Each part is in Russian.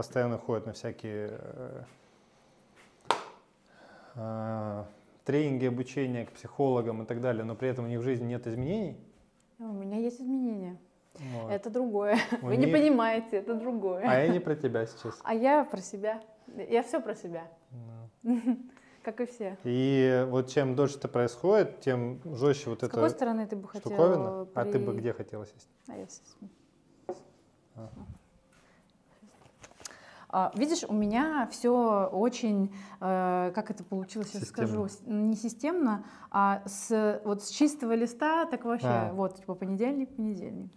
постоянно ходят на всякие э, э, тренинги, обучения к психологам и так далее, но при этом у них в жизни нет изменений. У меня есть изменения. Вот. Это другое. У Вы не них- понимаете, это другое. А я не про тебя сейчас. А я про себя. Я все про себя, Ну. как и все. И вот чем дольше это происходит, тем жестче вот С какой эта стороны ты бы хотела? штуковина. А ты бы при- где хотела сесть? А я с- А. А, Видишь, у меня все очень, э, как это получилось, сейчас Системно. скажу, не системно, а с, вот с чистого листа, так вообще, А. вот, типа понедельник, понедельник.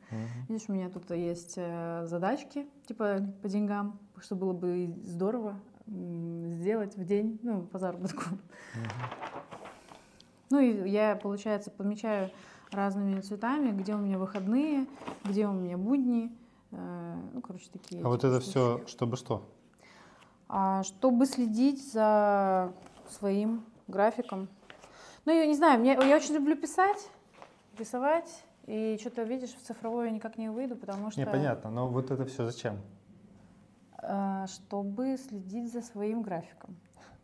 Видишь, у меня тут есть э, задачки, типа по деньгам, что было бы здорово сделать в день, ну, по заработку. Ну и я, получается, помечаю разными цветами, где у меня выходные, где у меня будни. Э, Ну, короче, такие. А вот типа это все, чтобы что? А, чтобы следить за своим графиком. Ну, я не знаю, мне, я очень люблю писать, рисовать. И что-то, видишь, в цифровое я никак не выйду, потому что... Непонятно, но вот это все зачем? э, чтобы следить за своим графиком.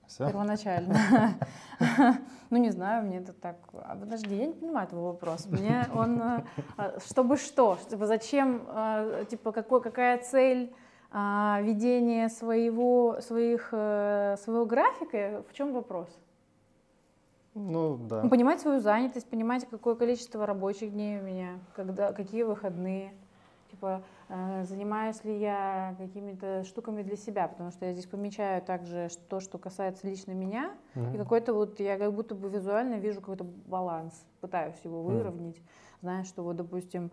Все? Первоначально. Ну, не знаю, мне это так... А, подожди, я не понимаю этого вопроса. Мне он... э, а, Чтобы что? Чтобы зачем? Типа, какой, какая цель а, ведения своего, своих, э, своего графика? В чем вопрос? Ну да. Ну, понимать свою занятость, понимать, какое количество рабочих дней у меня, когда, какие выходные. Типа, э, занимаюсь ли я какими-то штуками для себя, потому что я здесь помечаю также то, что касается лично меня, и Мгм. какой-то вот, я как будто бы визуально вижу какой-то баланс, пытаюсь его выровнять. Знаешь, что вот, допустим,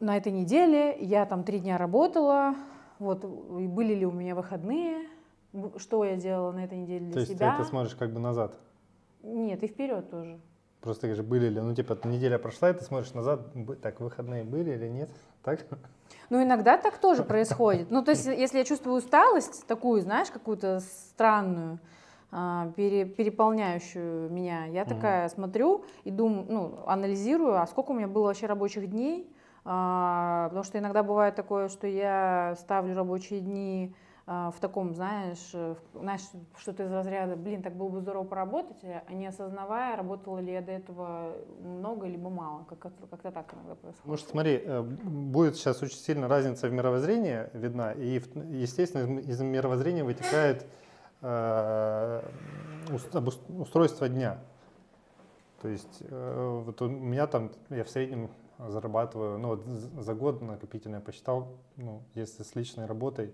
на этой неделе я там три дня работала, вот, и были ли у меня выходные, что я делала на этой неделе для То есть себя. ты это смотришь как бы назад. Нет, и вперед тоже. Просто говоришь, были ли, ну типа неделя прошла, и ты смотришь назад, так, выходные были или нет, так? Ну, иногда так тоже происходит. Ну, то есть, если я чувствую усталость такую, знаешь, какую-то странную, а, пере- переполняющую меня, я такая смотрю и думаю, ну, анализирую, а сколько у меня было вообще рабочих дней, А, потому что иногда бывает такое, что я ставлю рабочие дни в таком, знаешь, э, знаешь, что-то из разряда, блин, так было бы здорово поработать, а не осознавая, работала ли я до этого много либо мало, как, как-то так иногда происходит. Что смотри, э, будет сейчас очень сильно разница в мировоззрении видна, и, естественно, из мировоззрения вытекает устройство дня. То есть вот у меня там, я в среднем зарабатываю, ну вот за год накопительно я посчитал, ну, если с личной работой,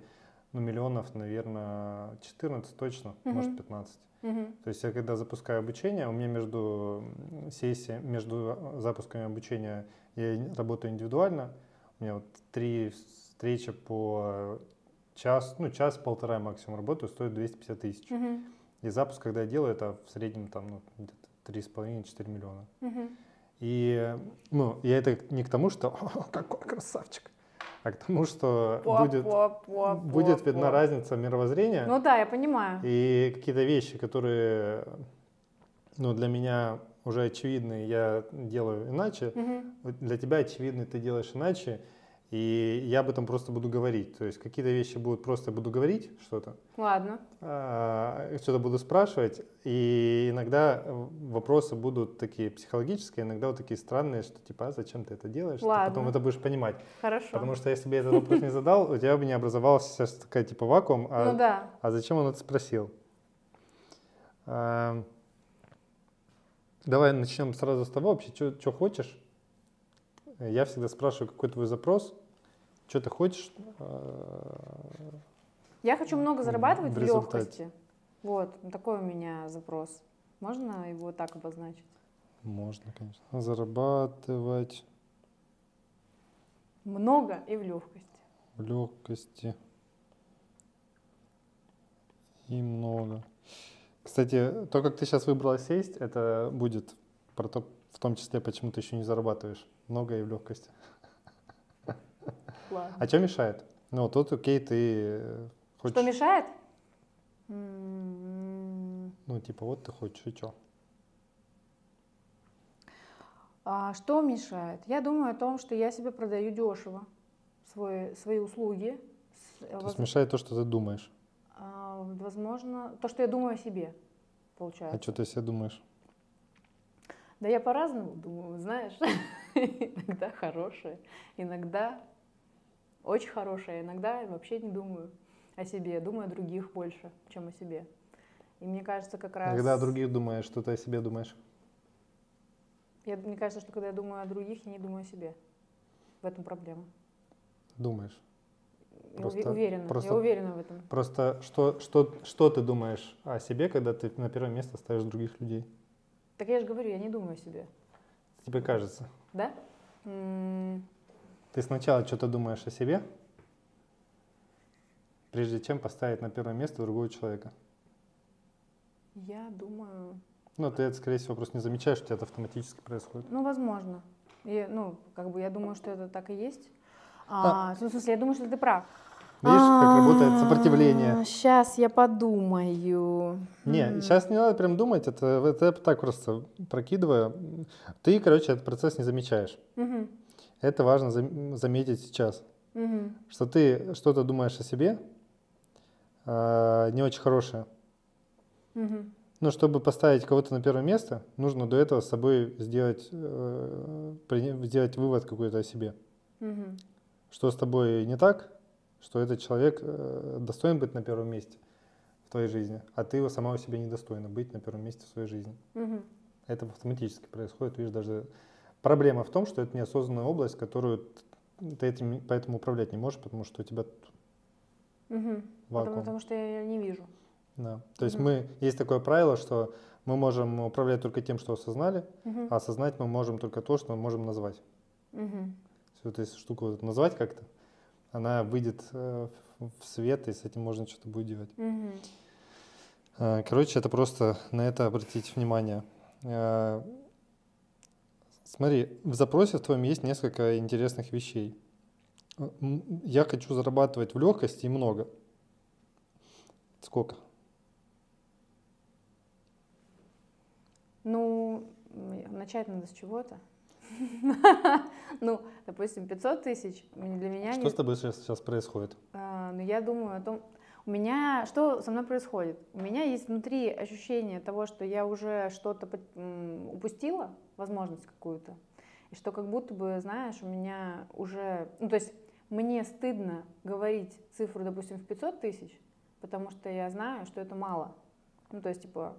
ну, миллионов, наверное, 14 точно, может Мгм. 15. Мгм. То есть я когда запускаю обучение, у меня между сессиями, между запусками обучения я работаю индивидуально. У меня вот три встречи по час, ну час-полтора максимум работаю, стоит 250 тысяч. Мгм. И запуск, когда я делаю, это в среднем там ну, где-то 3,5-4 миллиона. Мгм. И ну, я это не к тому, что «О, какой красавчик, а к тому, что Поп, будет, поп, поп, будет поп, видна поп. разница мировоззрения. Ну да, я понимаю. И какие-то вещи, которые ну, для меня уже очевидны, я делаю иначе. Вот Для тебя очевидны, ты делаешь иначе. И я об этом просто буду говорить. То есть какие-то вещи будут просто буду говорить что-то, Ладно. а, что-то буду спрашивать. И иногда вопросы будут такие психологические, иногда вот такие странные, что типа, а зачем ты это делаешь? Ты Ладно. потом это будешь понимать. Хорошо. Потому что если бы я этот вопрос не задал, у тебя бы не образовался сейчас такая типа вакуум. а Ну да. а зачем он это спросил? А, Давай начнем сразу с того, вообще, что хочешь. Я всегда спрашиваю, какой твой запрос, что ты хочешь. а, Я хочу много зарабатывать в в, легкости. Вот, такой у меня запрос. Можно его так обозначить? Можно, конечно. Зарабатывать Много и в легкости. в легкости и много. Кстати, то, как ты сейчас выбрала сесть, это будет про то, в том числе, почему ты еще не зарабатываешь. Много и в легкости. Ладно. А что мешает? Ну, тут, окей, ты э, хочешь... Что мешает? М, Ну, типа, вот ты хочешь, и что? А что мешает? Я думаю о том, что я себе продаю дешево свой, свои услуги, С- То есть мешает то, что ты думаешь. а, возможно, то, что я думаю о себе, А получается. что ты себе думаешь? Да я по-разному думаю, знаешь. Иногда хорошее, иногда очень хорошее, а иногда вообще не думаю о себе, думаю о других больше, чем о себе. И мне кажется, как раз... Когда о других думаешь, что ты о себе думаешь? Я, мне кажется, что когда я думаю о других, я не думаю о себе. В этом проблема. Думаешь. Просто- уве- уверена, просто- я уверена в этом. Просто что, что, что ты думаешь о себе, когда ты на первое место ставишь других людей? Так я же говорю, я не думаю о себе. Тебе кажется. Да? М, Ты сначала что-то думаешь о себе, прежде чем поставить на первое место другого человека. Я думаю... Ну, ты это, скорее всего, просто не замечаешь, что это автоматически происходит. Ну, возможно. И, ну, как бы я думаю, что это так и есть. А, в смысле, я думаю, что ты прав. Видишь, как работает сопротивление? Сейчас я подумаю. Не, сейчас не надо прям думать, это, это я так просто прокидываю. Ты, короче, этот процесс не замечаешь. Мгм, Это важно зам- заметить сейчас, мгм, что ты что-то думаешь о себе, а, не очень хорошее. мгм, Но чтобы поставить кого-то на первое место, нужно до этого с собой сделать, э, сделать вывод какой-то о себе. мгм, Что с тобой не так, что этот человек э, достоин быть на первом месте в твоей жизни, а ты его сама у себя недостойна быть на первом месте в своей жизни. мгм. Это автоматически происходит. Видишь, даже проблема в том, что это неосознанная область, которую ты этим поэтому управлять не можешь, потому что у тебя Мгм. вакуум. Потому, потому что я не вижу. Да. То есть Мгм. мы есть такое правило, что мы можем управлять только тем, что осознали, Мгм, а осознать мы можем только то, что мы можем назвать. мгм. Всю эту штуку вот назвать как-то, она выйдет э, в свет, и с этим можно что-то будет делать. Э, Короче, это просто на это обратить внимание. Смотри, в запросе в твоем есть несколько интересных вещей. Э, Я хочу зарабатывать в легкости и много. Сколько? Ну, начать надо с чего-то. Ну, допустим, 500 тысяч для меня Что с тобой сейчас, происходит? А, Но я думаю о том, у меня, что со мной происходит? У меня есть внутри ощущение того, что я уже что-то упустила, возможность какую-то, и что как будто бы, знаешь, у меня уже, ну то есть мне стыдно говорить цифру, допустим, в 500 тысяч, потому что я знаю, что это мало. Ну то есть, типа,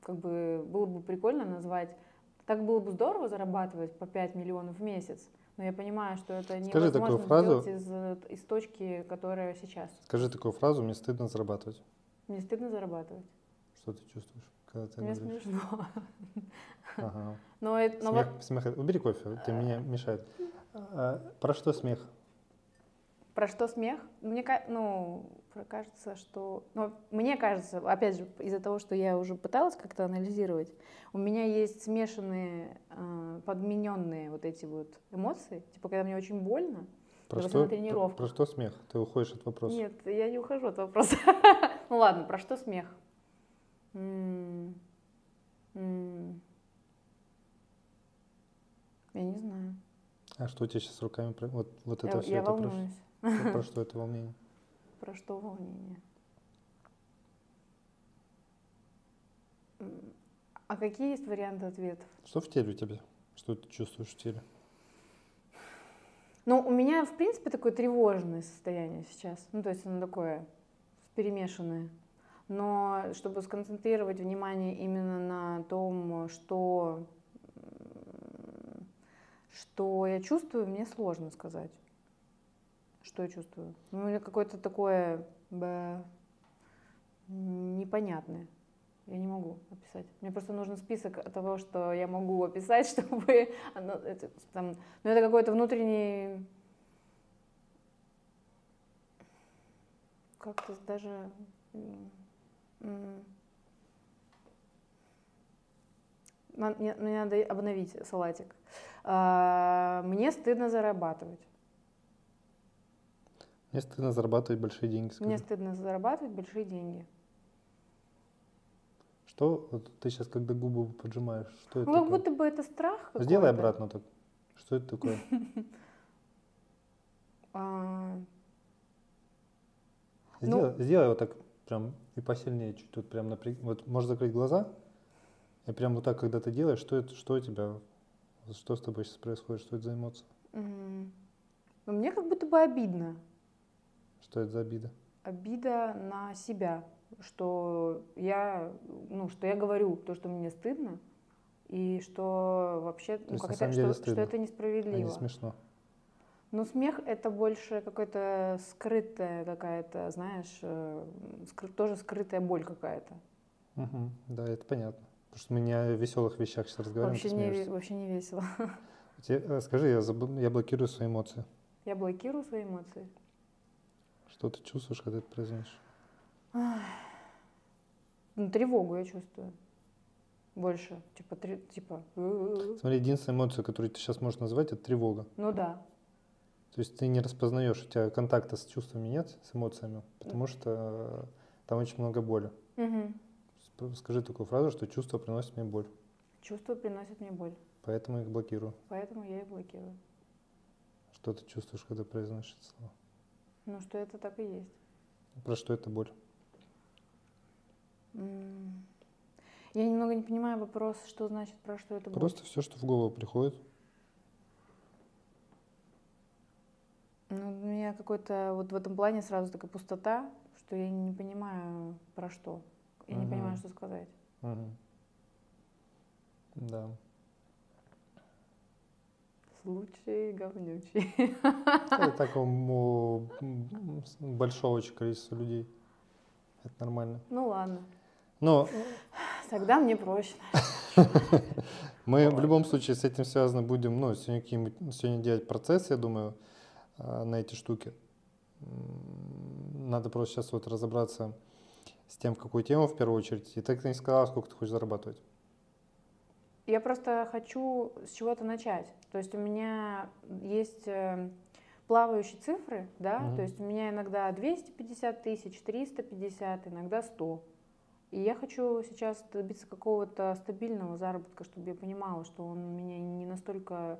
как бы было бы прикольно назвать, так было бы здорово зарабатывать по 5 миллионов в месяц, но я понимаю, что это Скажи такую фразу. сделать из, э, из точки, которая сейчас. Скажи такую фразу, мне стыдно зарабатывать. Мне стыдно зарабатывать. Что ты чувствуешь, когда ты Мне говоришь? смешно. Ага. Но, это, но Смех, вот смех Убери кофе, ты мне мешает. А, Про что смех? Про что смех? Мне ну, про- кажется, что... Ну, мне кажется, опять же, из-за того, что я уже пыталась как-то анализировать, у меня есть смешанные, э, подмененные вот эти вот эмоции. Типа, когда мне очень больно. Про что, на про, тренировках. про что смех? Ты уходишь от вопроса. Нет, я не ухожу от вопроса. Ну ладно, про что смех? М, м. Я не знаю. А что у тебя сейчас с руками? про- Вот, вот это Я, все я это про, волнуюсь. Про что это волнение? Про что волнение? А какие есть варианты ответов? Что в теле у тебя? Что ты чувствуешь в теле? Ну, у меня, в принципе, такое тревожное состояние сейчас. Ну, то есть оно такое перемешанное. Но чтобы сконцентрировать внимание именно на том, что, что я чувствую, мне сложно сказать. Что я чувствую? Ну, у меня какое-то такое б, непонятное. Я не могу описать. Мне просто нужен список того, что я могу описать, чтобы оно, это, там, ну, это какой-то внутренний... Как-то даже... мне надо обновить салатик. А, Мне стыдно зарабатывать. Мне стыдно зарабатывать большие деньги. скажи. Мне стыдно зарабатывать большие деньги. Что? Вот ты сейчас когда губы поджимаешь, что это Ну, как будто бы это страх Сделай какой-то. обратно так. Что это такое? А, Ну- Сделай, сделай вот так прям и посильнее чуть тут прям напряг. Вот можешь закрыть глаза и прям вот так, когда ты делаешь, что это, что у тебя, что с тобой сейчас происходит, что это за эмоция, ну, мне как будто бы обидно. Что это за обида. Обида на себя, что я, ну, что я говорю то, что мне стыдно, и что вообще, ну, есть как это, что, что это А несправедливо. не смешно. Но смех это больше какая-то скрытая какая-то, знаешь, э, скры- тоже скрытая боль какая-то. Мгм. Да, это понятно. Потому что мы не о веселых вещах сейчас разговариваем, Вообще не, вообще не весело. Э, Скажи, я, забыл- я блокирую свои эмоции. Я блокирую свои эмоции. Что ты чувствуешь, когда это произносишь? Ну, тревогу я чувствую. Больше. Типа, тре- типа. Смотри, единственная эмоция, которую ты сейчас можешь назвать, это тревога. Ну да. То есть ты не распознаешь, у тебя контакта с чувствами нет, с эмоциями, потому что там очень много боли. Сп- Скажи такую фразу, что чувство приносит мне боль, Чувства приносят мне боль. поэтому их блокирую. Поэтому я их блокирую. Что ты чувствуешь, когда произносишь это слово? Ну, что это так и есть. Про что это боль? Я немного не понимаю вопрос, что значит про что это боль. Просто все, что в голову приходит. Ну, у меня какой-то вот в этом плане сразу такая пустота, что я не понимаю про что. Я не Мгм. понимаю, что сказать. Мгм. Да. Случай говнючий. Это так у у, м, с- большого количества людей. Это нормально. Ну ладно, Но тогда мне проще. мы в любом случае с этим связаны будем, ну, сегодня, сегодня делать процесс, я думаю, а, на эти штуки. Надо просто сейчас вот разобраться с тем, какую тему в первую очередь. И так ты не сказала, сколько ты хочешь зарабатывать. Я просто хочу с чего-то начать. То есть у меня есть э, плавающие цифры, да, Мгм. то есть у меня иногда 250 тысяч, 350, иногда 100. И я хочу сейчас добиться какого-то стабильного заработка, чтобы я понимала, что он у меня не настолько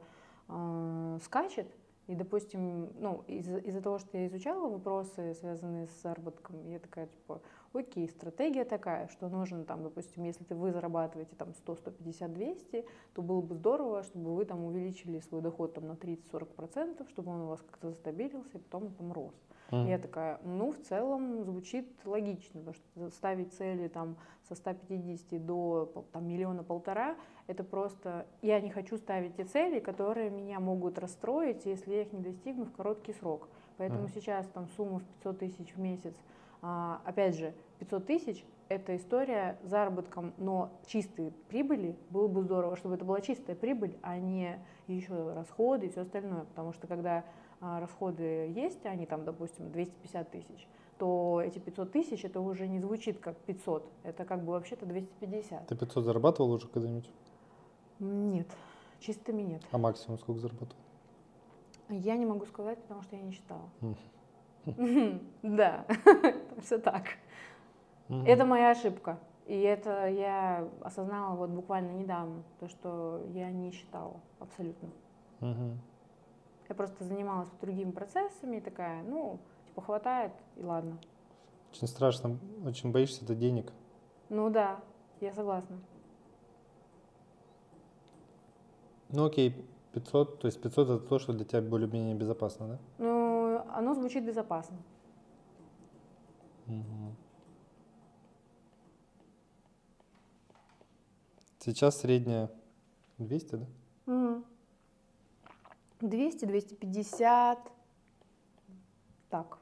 э, скачет. И, допустим, ну, из- из-за того, что я изучала вопросы, связанные с заработком, я такая, типа, окей, стратегия такая, что нужно там, допустим, если ты вы зарабатываете там 100, 150, 200, то было бы здорово, чтобы вы там увеличили свой доход там на 30-40%, чтобы он у вас как-то застабилился и потом там рос. И Я такая, ну, в целом звучит логично, потому что ставить цели там со 150 до там, миллиона полтора, это просто, я не хочу ставить те цели, которые меня могут расстроить, если я их не достигну в короткий срок. Поэтому Мгм. сейчас там сумма в 500 тысяч в месяц, а, опять же, 500 тысяч это история с заработком, но чистой прибыли было бы здорово, чтобы это была чистая прибыль, а не еще расходы и все остальное. Потому что когда а, расходы есть, они там, допустим, 250 тысяч, то эти 500 тысяч, это уже не звучит как 500, это как бы вообще-то 250. Ты 500 зарабатывал уже когда-нибудь? Нет, чистыми нет. А максимум сколько зарабатывал? Я не могу сказать, потому что я не считала. Мгм. Да, все так. Мгм. Это моя ошибка. И это я осознала вот буквально недавно, то, что я не считала абсолютно. Мгм. Я просто занималась другими процессами и такая, ну, типа, хватает, и ладно. Очень страшно, очень боишься это денег. Ну да, я согласна. Ну окей, 500, то есть 500 это то, что для тебя более-менее безопасно, да? Ну, оно звучит безопасно. Мгм. Сейчас средняя 200, да? Мгм. 200, 250. Так.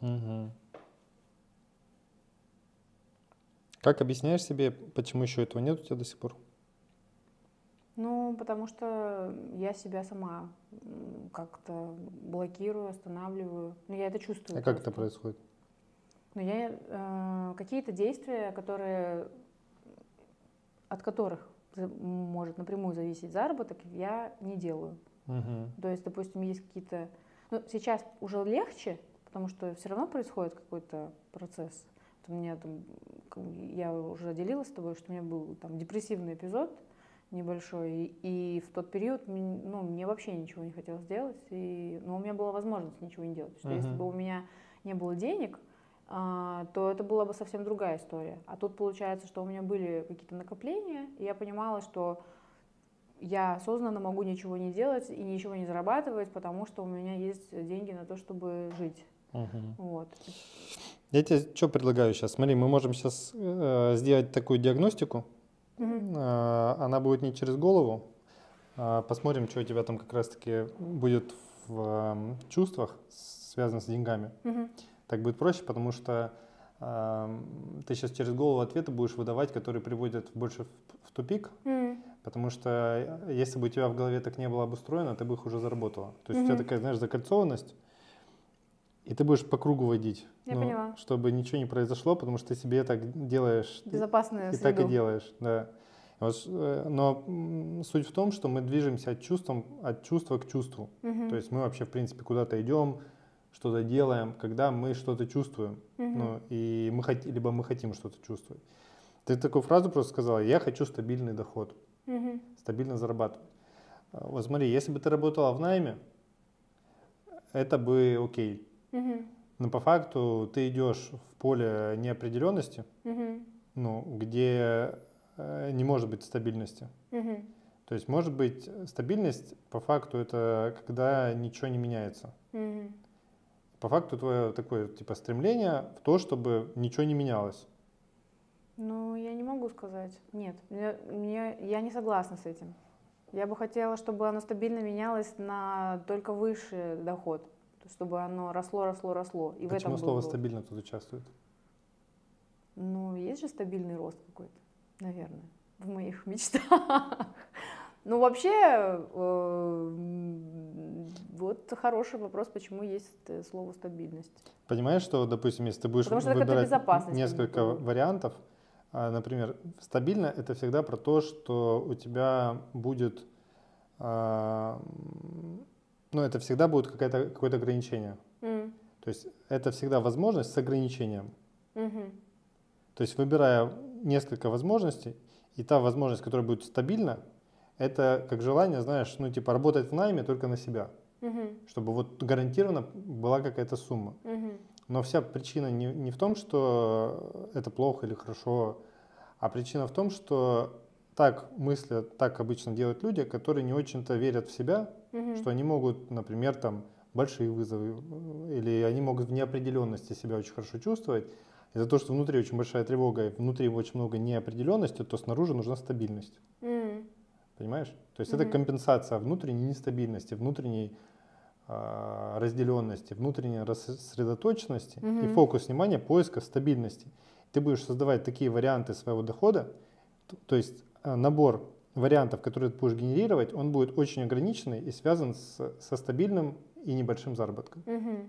Мгм. Как объясняешь себе, почему еще этого нет у тебя до сих пор? Ну, потому что я себя сама как-то блокирую, останавливаю. Ну, я это чувствую. А как это просто. происходит? Ну, я э, какие-то действия, которые от которых может напрямую зависеть заработок, я не делаю. Мгм. То есть, допустим, есть какие-то... Ну, сейчас уже легче, потому что все равно происходит какой-то процесс. Вот У меня там, я уже делилась с тобой, что у меня был там депрессивный эпизод, небольшой. И, и в тот период ну, мне вообще ничего не хотелось делать. И, но у меня была возможность ничего не делать. Потому что uh-huh. если бы у меня не было денег, то это была бы совсем другая история. А тут получается, что у меня были какие-то накопления, и я понимала, что я осознанно могу ничего не делать и ничего не зарабатывать, потому что у меня есть деньги на то, чтобы жить. Угу. Вот. Я тебе что предлагаю сейчас? Смотри, мы можем сейчас э, сделать такую диагностику. Угу. Э, она будет не через голову. Э, посмотрим, что у тебя там как раз-таки будет в э, чувствах, связано с деньгами. Угу. Так будет проще, потому что э, ты сейчас через голову ответы будешь выдавать, которые приводят больше в, в тупик. Угу. Потому что э, если бы у тебя в голове так не было обустроено, ты бы их уже заработала. То есть mm у тебя такая, знаешь, закольцованность, и ты будешь по кругу водить. Я ну, поняла. Чтобы ничего не произошло, потому что ты себе так делаешь. Безопасную И так и делаешь, да. Вот, э, но суть в том, что мы движемся от, чувством, от чувства к чувству. Угу. То есть мы вообще, в принципе, куда-то идем, что-то делаем, когда мы что-то чувствуем. Угу. Ну, и мы хот... Либо мы хотим что-то чувствовать. Ты такую фразу просто сказала, я хочу стабильный доход угу. стабильно зарабатывать. А, вот смотри, если бы ты работала в найме, это бы окей. Угу. Но по факту ты идешь в поле неопределенности, угу. ну, где э, не может быть стабильности. Угу. То есть может быть стабильность по факту это когда ничего не меняется. Угу. По факту твое такое типа стремление в то, чтобы ничего не менялось. Ну, я не могу сказать. Нет, мне, мне, я не согласна с этим. Я бы хотела, чтобы оно стабильно менялось на только высший доход, чтобы оно росло, росло, росло. И Почему в этом слово был... стабильно тут участвует? Ну, есть же стабильный рост какой-то, наверное, в моих мечтах. Ну, вообще, э, вот хороший вопрос, почему есть э, слово стабильность. Понимаешь, что, допустим, если ты будешь выбирать несколько вариантов, а, например, стабильно это всегда про то, что у тебя будет, а, ну это всегда будет какое-то какое ограничение. Mm. То есть это всегда возможность с ограничением. Mm-hmm. То есть выбирая несколько возможностей, и та возможность, которая будет стабильна, это как желание, знаешь, ну типа работать в найме только на себя. Mm-hmm. Чтобы вот гарантированно была какая-то сумма. Mm-hmm. Но вся причина не, не в том, что это плохо или хорошо, а причина в том, что так мыслят, так обычно делают люди, которые не очень-то верят в себя, угу. что они могут, например, там большие вызовы, или они могут в неопределенности себя очень хорошо чувствовать. Из-за того, что внутри очень большая тревога, и внутри очень много неопределенности, то снаружи нужна стабильность. Mm. Понимаешь? То есть mm-hmm. это компенсация внутренней нестабильности, внутренней разделенности, внутренней рассредоточенности mm-hmm. и фокус внимания поиска стабильности. Ты будешь создавать такие варианты своего дохода, то, есть а, набор вариантов, которые ты будешь генерировать, он будет очень ограниченный и связан с, со стабильным и небольшим заработком. Mm-hmm.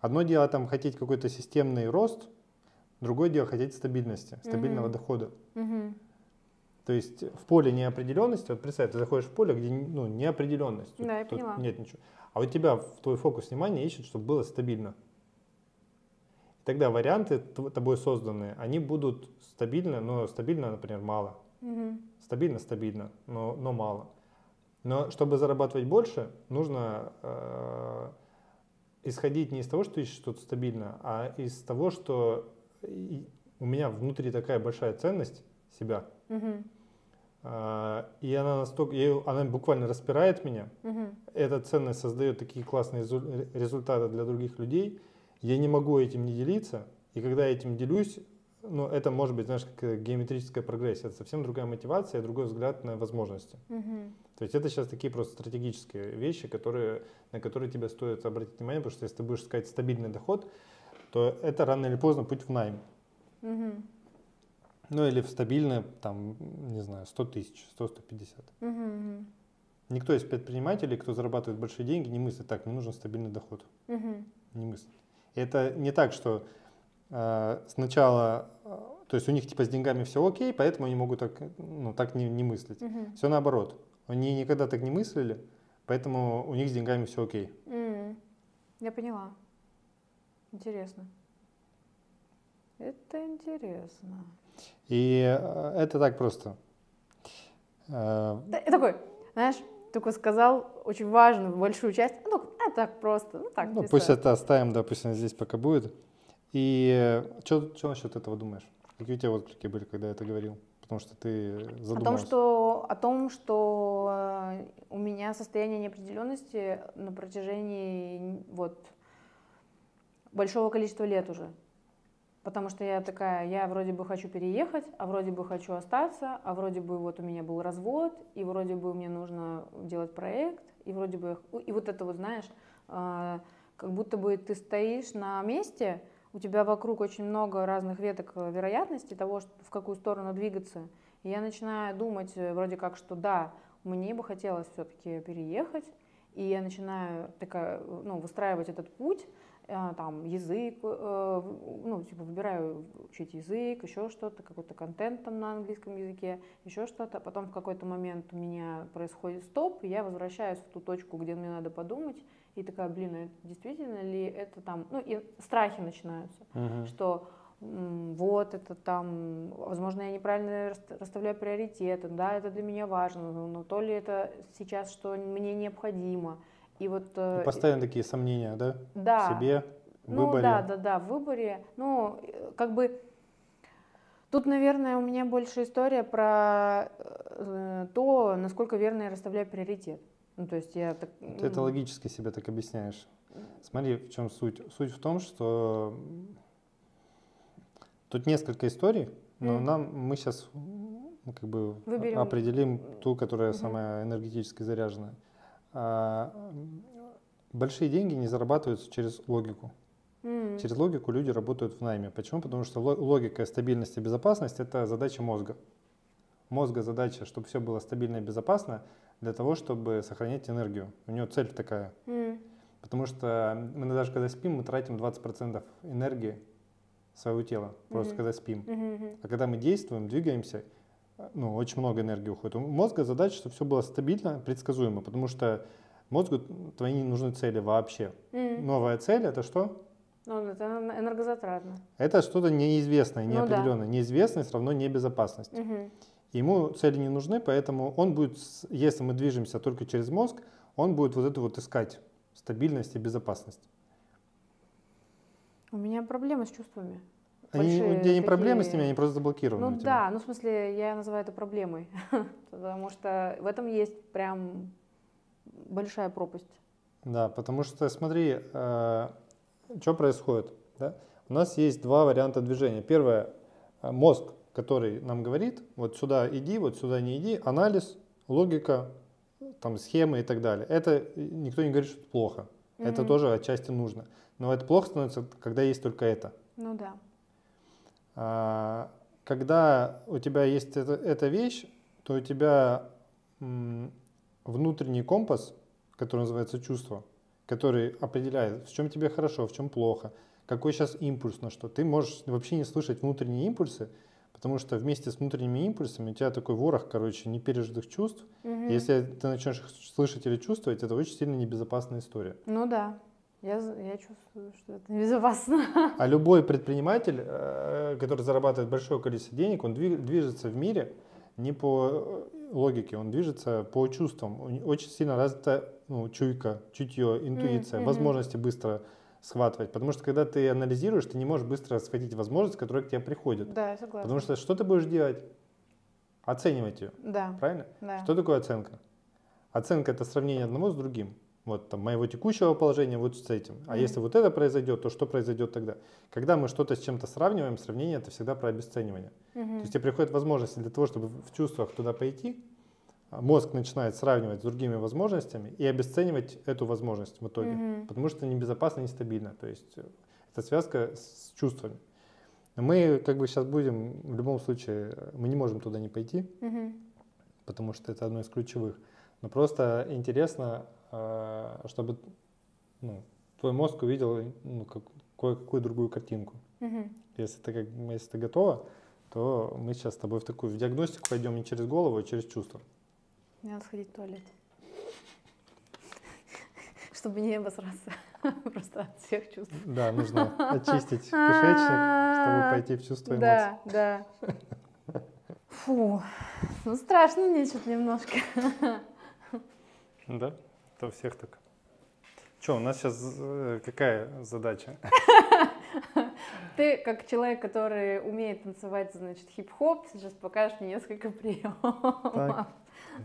Одно дело там хотеть какой-то системный рост, другое дело хотеть стабильности, стабильного mm-hmm. дохода. Mm-hmm. То есть в поле неопределенности, вот представь, ты заходишь в поле, где ну, неопределенность. Да, я поняла. Нет ничего. А у тебя в твой фокус внимания ищет, чтобы было стабильно. И тогда варианты тобой созданные, они будут стабильны, но стабильно, например, мало. Угу. Стабильно, стабильно, но, но мало. Но чтобы зарабатывать больше, нужно э, исходить не из того, что ищешь что-то стабильно, а из того, что у меня внутри такая большая ценность себя. Угу и она настолько, она буквально распирает меня. Угу. Эта ценность создает такие классные результаты для других людей. Я не могу этим не делиться. И когда я этим делюсь, ну, это может быть, знаешь, как геометрическая прогрессия. Это совсем другая мотивация, другой взгляд на возможности. Угу. То есть это сейчас такие просто стратегические вещи, которые, на которые тебе стоит обратить внимание, потому что если ты будешь искать стабильный доход, то это рано или поздно путь в найм. Угу. Ну или в стабильное, там, не знаю, 100 тысяч, 100-150. Угу. Никто из предпринимателей, кто зарабатывает большие деньги, не мыслит так, мне нужен стабильный доход. Угу. Не мыслит. И это не так, что э, сначала, э, то есть у них типа с деньгами все окей, поэтому они могут так, ну, так не, не мыслить. Угу. Все наоборот. Они никогда так не мыслили, поэтому у них с деньгами все окей. Я поняла. Интересно. Это интересно. И э, это так просто. Э, И такой, знаешь, только сказал очень важную, большую часть. Ну, а так просто, ну так. Ну, пусть это оставим, она здесь пока будет. И что насчет этого думаешь? Какие у тебя отклики были, когда я это говорил? Потому что ты О том, что, о том, что э, у меня состояние неопределенности на протяжении вот большого количества лет уже. Потому что я такая, я вроде бы хочу переехать, а вроде бы хочу остаться, а вроде бы вот у меня был развод, и вроде бы мне нужно делать проект, и вроде бы... И вот это вот, знаешь, э, как будто бы ты стоишь на месте, у тебя вокруг очень много разных веток э, вероятности того, в какую сторону двигаться. И я начинаю думать э, вроде как, что да, мне бы хотелось все-таки переехать, и я начинаю такая, э, ну, выстраивать этот путь, там, язык, э, ну, типа, выбираю учить язык, еще что-то, какой-то контент там на английском языке, еще что-то. Потом в какой-то момент у меня происходит стоп, и я возвращаюсь в ту точку, где мне надо подумать, и такая, блин, а действительно ли это там, ну, и страхи начинаются, Мгм. что вот это там, возможно, я неправильно рас- расставляю приоритеты, да, это для меня важно, но, но то ли это сейчас, что мне необходимо. И вот... э, И Постоянно такие сомнения, да? да, В себе, в ну выборе. да, да, да, в выборе. Ну, э, как бы тут, наверное, у меня больше история про э, то, насколько верно я расставляю приоритет. Ну, то есть я так... Ты это логически себе так объясняешь. Смотри, в чем суть. Суть в том, что тут несколько историй, но Мгм. нам мы сейчас как бы Выберем. определим ту, которая Мгм. самая энергетически заряженная. А, большие деньги не зарабатываются через логику. м, Через логику люди работают в найме. Почему? Потому что ло- логика, стабильность и безопасность – это задача мозга. Мозга задача, чтобы все было стабильно и безопасно, для того, чтобы сохранять энергию. У него цель такая. м, Потому что мы даже когда спим, мы тратим 20% энергии своего тела, просто Мгм. когда спим. мгм. А когда мы действуем, двигаемся, ну, очень много энергии уходит. У мозга задача, чтобы все было стабильно, предсказуемо, потому что мозгу твои не нужны цели вообще. М. Новая цель – это что? Ну, это эн- энергозатратно. Это что-то неизвестное, Ну да. неопределенное. Неизвестность равно небезопасность. Мгм. Ему цели не нужны, поэтому он будет, если мы движемся только через мозг, он будет вот это вот искать стабильность и безопасность. У меня проблемы с чувствами. Они, у тебя не проблемы с такие- ними, они просто заблокированы. Ну да, ну в смысле, я называю это проблемой, потому что в этом есть прям большая пропасть. Да, потому что смотри, что происходит. Да? У нас есть два варианта движения. Первое, э, мозг, который нам говорит, вот сюда иди, вот сюда не иди, анализ, логика, там схемы и так далее. Это э, никто не говорит, что это плохо. Это Мгм. тоже отчасти нужно. Но это плохо становится, когда есть только это. Ну да. А, Когда у тебя есть эта, эта вещь, то у тебя внутренний компас, который называется чувство, который определяет, в чем тебе хорошо, в чем плохо, какой сейчас импульс на что. Ты можешь вообще не слышать внутренние импульсы, потому что вместе с внутренними импульсами у тебя такой ворох, короче, непережитых чувств. Мгм. Если ты начнешь их слышать или чувствовать, это очень сильно небезопасная история. Ну да. Я, я чувствую, что это небезопасно. А любой предприниматель, э, который зарабатывает большое количество денег, он движется в мире не по э, логике, он движется по чувствам. Очень сильно развита ну, чуйка, чутье, интуиция, мгм. возможности быстро схватывать. Потому что когда ты анализируешь, ты не можешь быстро схватить возможность, которая к тебе приходит. Да, я согласна. Потому что что ты будешь делать? Оценивать ее, Да, правильно? да. Что такое оценка? Оценка это сравнение одного с другим. Вот там моего текущего положения вот с этим. А Мгм. если вот это произойдет, то что произойдет тогда? Когда мы что-то с чем-то сравниваем, сравнение это всегда про обесценивание. То Мгм. есть тебе приходит возможность для того, чтобы в чувствах туда пойти, а мозг начинает сравнивать с другими возможностями и обесценивать эту возможность в итоге. Мгм. Потому что небезопасно, нестабильно. То есть э, это связка с чувствами. Мы как бы сейчас будем, в любом случае, э, мы не можем туда не пойти, Мгм. потому что это одно из ключевых. Но просто интересно, чтобы ну, твой мозг увидел ну, как- кое-какую другую картинку. Мгм. Если ты, как, если ты готова, то мы сейчас с тобой в такую в диагностику пойдем не через голову, а через чувства. Мне надо сходить в туалет. Чтобы не обосраться. Просто от всех чувств. Да, нужно очистить кишечник, чтобы пойти в чувства и эмоции. Да, да. Фу. Ну, страшно мне что-то немножко. Да? Это у всех так. Что, у нас сейчас э, какая задача? Ты, как человек, который умеет танцевать, значит, хип-хоп, сейчас покажешь мне несколько приемов.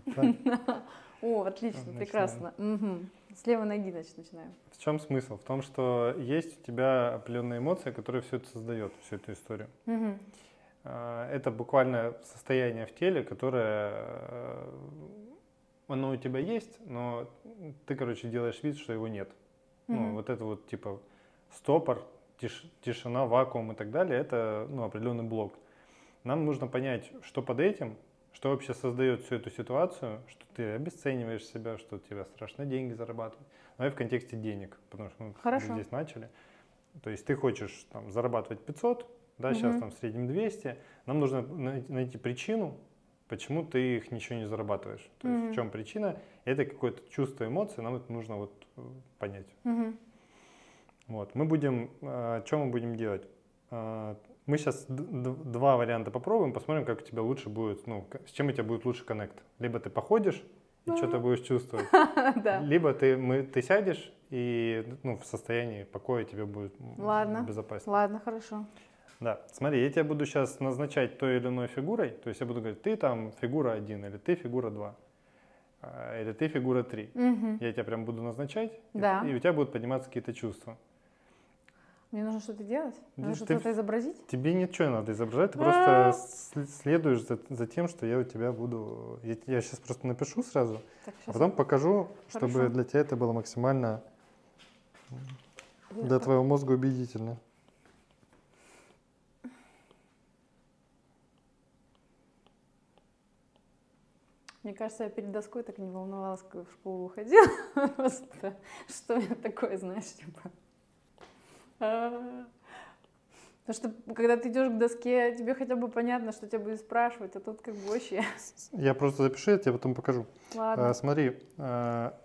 О, отлично, Начинаем. прекрасно. Мгм. С левой ноги, значит, начинаем. В чем смысл? В том, что есть у тебя определенная эмоция, которая все это создает, всю эту историю. А, Это буквально состояние в теле, которое э, оно у тебя есть, но ты, короче, делаешь вид, что его нет. Ну, Мгм. вот это вот типа стопор, тиш- тишина, вакуум и так далее, это ну, определенный блок. Нам нужно понять, что под этим, что вообще создает всю эту ситуацию, что ты обесцениваешь себя, что тебе страшно деньги зарабатывать. Ну и в контексте денег, потому что мы Хорошо. здесь начали. То есть ты хочешь там, зарабатывать 500, да, сейчас Мгм. там в среднем 200. Нам нужно най- найти причину, почему ты их ничего не зарабатываешь. То есть Мгм. в чем причина? Это какое-то чувство, эмоции, нам это нужно вот э, понять. Мгм. Вот. Мы будем, э, что мы будем делать? Э, Мы сейчас два варианта попробуем, посмотрим, как у тебя лучше будет, ну, с чем у тебя будет лучше коннект. Либо ты походишь и что-то будешь чувствовать, либо ты, мы, ты сядешь и ну, в состоянии покоя тебе будет Ладно. безопаснее. Ладно, хорошо. Да, смотри, я тебя буду сейчас назначать той или иной фигурой, то есть я буду говорить, ты там фигура 1, или ты фигура 2, или ты фигура 3. Мгм. Я тебя прям буду назначать, и- Да. и у тебя будут подниматься какие-то чувства. Мне нужно что-то делать? Мне нужно что-то изобразить? Тебе ничего не надо изображать, ты А. просто с- следуешь за, за тем, что я у тебя буду... Я, сейчас просто напишу сразу, Так, а потом покажу, чтобы Хорошо. для тебя это было максимально я- для твоего мозга убедительно. Мне кажется, я перед доской так не волновалась, когда в школу уходила. Просто, что это такое, знаешь, типа. А. Потому что, когда ты идешь к доске, тебе хотя бы понятно, что тебя будет спрашивать, а тут как бы вообще. Я просто запишу, я тебе потом покажу. Ладно. А, смотри, а,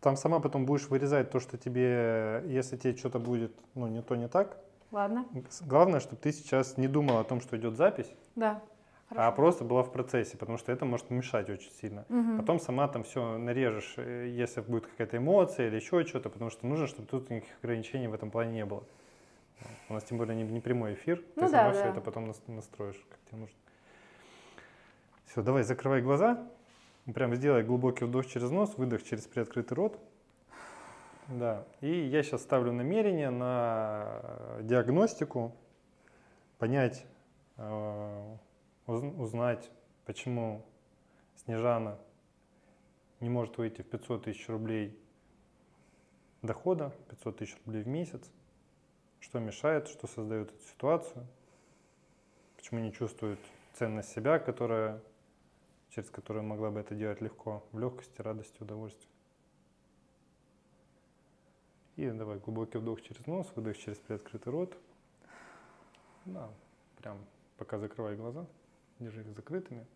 там сама потом будешь вырезать то, что тебе, если тебе что-то будет, ну, не то, не так. Ладно. Главное, чтобы ты сейчас не думал о том, что идет запись, Да. А Хорошо. просто была в процессе, потому что это может мешать очень сильно. Мгм. Потом сама там все нарежешь, э, если будет какая-то эмоция или еще что-то, потому что нужно, чтобы тут никаких ограничений в этом плане не было. У нас тем более не, не прямой эфир, ты Ну сама да, все да. это потом нас- настроишь, как тебе нужно. Все, давай, закрывай глаза, прям сделай глубокий вдох через нос, выдох через приоткрытый рот. Да, и я сейчас ставлю намерение на э, диагностику, понять, э, узнать, почему Снежана не может выйти в 500 тысяч рублей дохода, 500 тысяч рублей в месяц, что мешает, что создает эту ситуацию, почему не чувствует ценность себя, которая, через которую могла бы это делать легко, в легкости, радости, удовольствии. И давай глубокий вдох через нос, выдох через приоткрытый рот. Да, прям пока закрывай глаза, держи их закрытыми.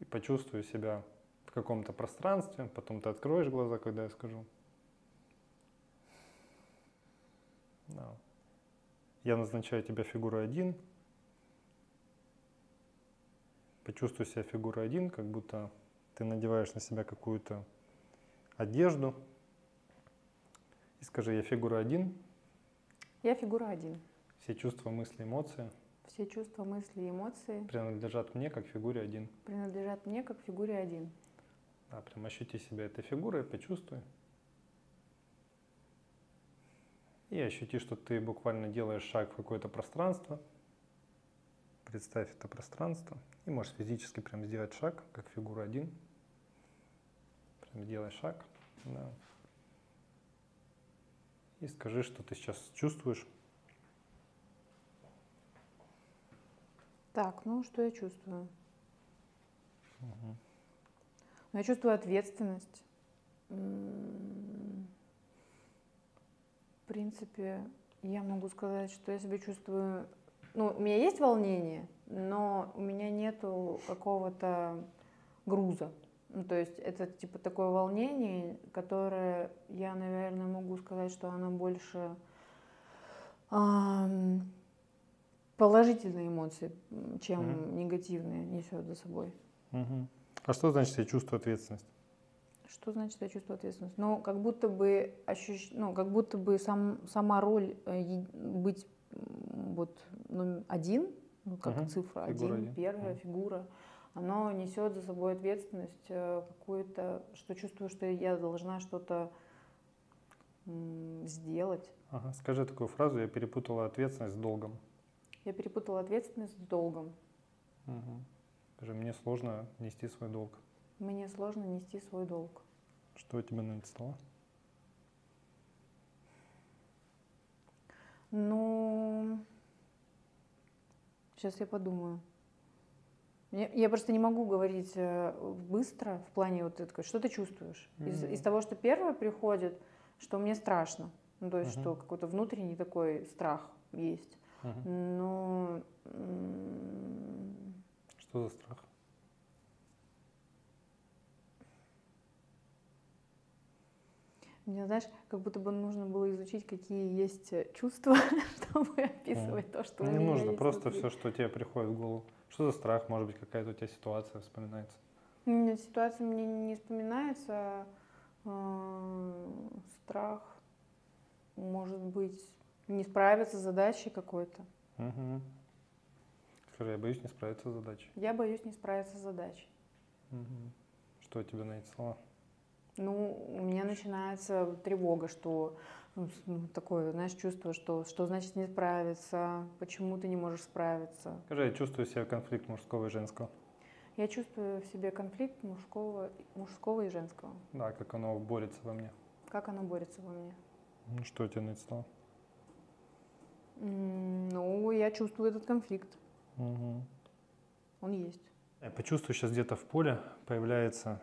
И почувствуй себя в каком-то пространстве, потом ты откроешь глаза, когда я скажу. Да. Я назначаю тебя фигурой 1. Почувствуй себя фигурой 1, как будто ты надеваешь на себя какую-то одежду. И скажи, я фигура 1. Я фигура один. Все чувства, мысли, эмоции Все чувства, мысли эмоции принадлежат мне как фигуре 1. принадлежат мне как фигуре один. Да, прям ощути себя этой фигурой, почувствуй. И ощути, что ты буквально делаешь шаг в какое-то пространство. Представь это пространство. И можешь физически прям сделать шаг, как фигура 1. Прям сделай шаг. Да. И скажи, что ты сейчас чувствуешь. Так, ну что я чувствую? Мгм. Ну, я чувствую ответственность. В принципе, я могу сказать, что я себя чувствую... Ну, у меня есть волнение, но у меня нету какого-то груза. Ну, то есть это типа такое волнение, которое я, наверное, могу сказать, что оно больше ам, положительные эмоции, чем Мгм. негативные несет за собой. Мгм. А что значит я чувствую ответственность? Что значит я чувствую ответственность? Ну, как будто бы ощущ... ну, как будто бы сам, сама роль э, быть вот ну, один, ну, как Мгм. цифра Фигура один, один. первая Мгм. фигура, оно несет за собой ответственность э, какую-то, что чувствую, что я должна что-то сделать. Ага. Скажи такую фразу, я перепутала ответственность с долгом. Я перепутала ответственность с долгом. Мгм. Скажи, мне сложно нести свой долг. Мне сложно нести свой долг. Что тебя на это стало? Ну, сейчас я подумаю. Я, я просто не могу говорить э, быстро в плане вот этого, что ты чувствуешь. Из, Мгм. из того, что первое приходит, что мне страшно. Ну, то есть, Мгм. что какой-то внутренний такой страх есть. Но м, Что за страх? мне, знаешь, как будто бы нужно было изучить, какие есть э, чувства, чтобы описывать то, что у Не меня нужно, есть просто внутри. все, что тебе приходит в голову. Что за страх? Может быть, какая-то у тебя ситуация вспоминается? Нет, ситуация мне не вспоминается. а, Страх, может быть, не справиться с задачей какой-то. Мгм. Скажи, я боюсь не справиться с задачей. Я боюсь не справиться с задачей. Мгм. Что у тебя на эти слова? Ну, у меня начинается тревога, что ну, ну, такое, знаешь, чувство, что что значит не справиться, почему ты не можешь справиться. Скажи, я чувствую себя конфликт мужского и женского. Я чувствую в себе конфликт мужского, мужского и женского. Да, как оно борется во мне. Как оно борется во мне? Ну, Что у тебя на эти слова? Ну, я чувствую этот конфликт. Мгм. Он есть. Я почувствую, сейчас где-то в поле появляется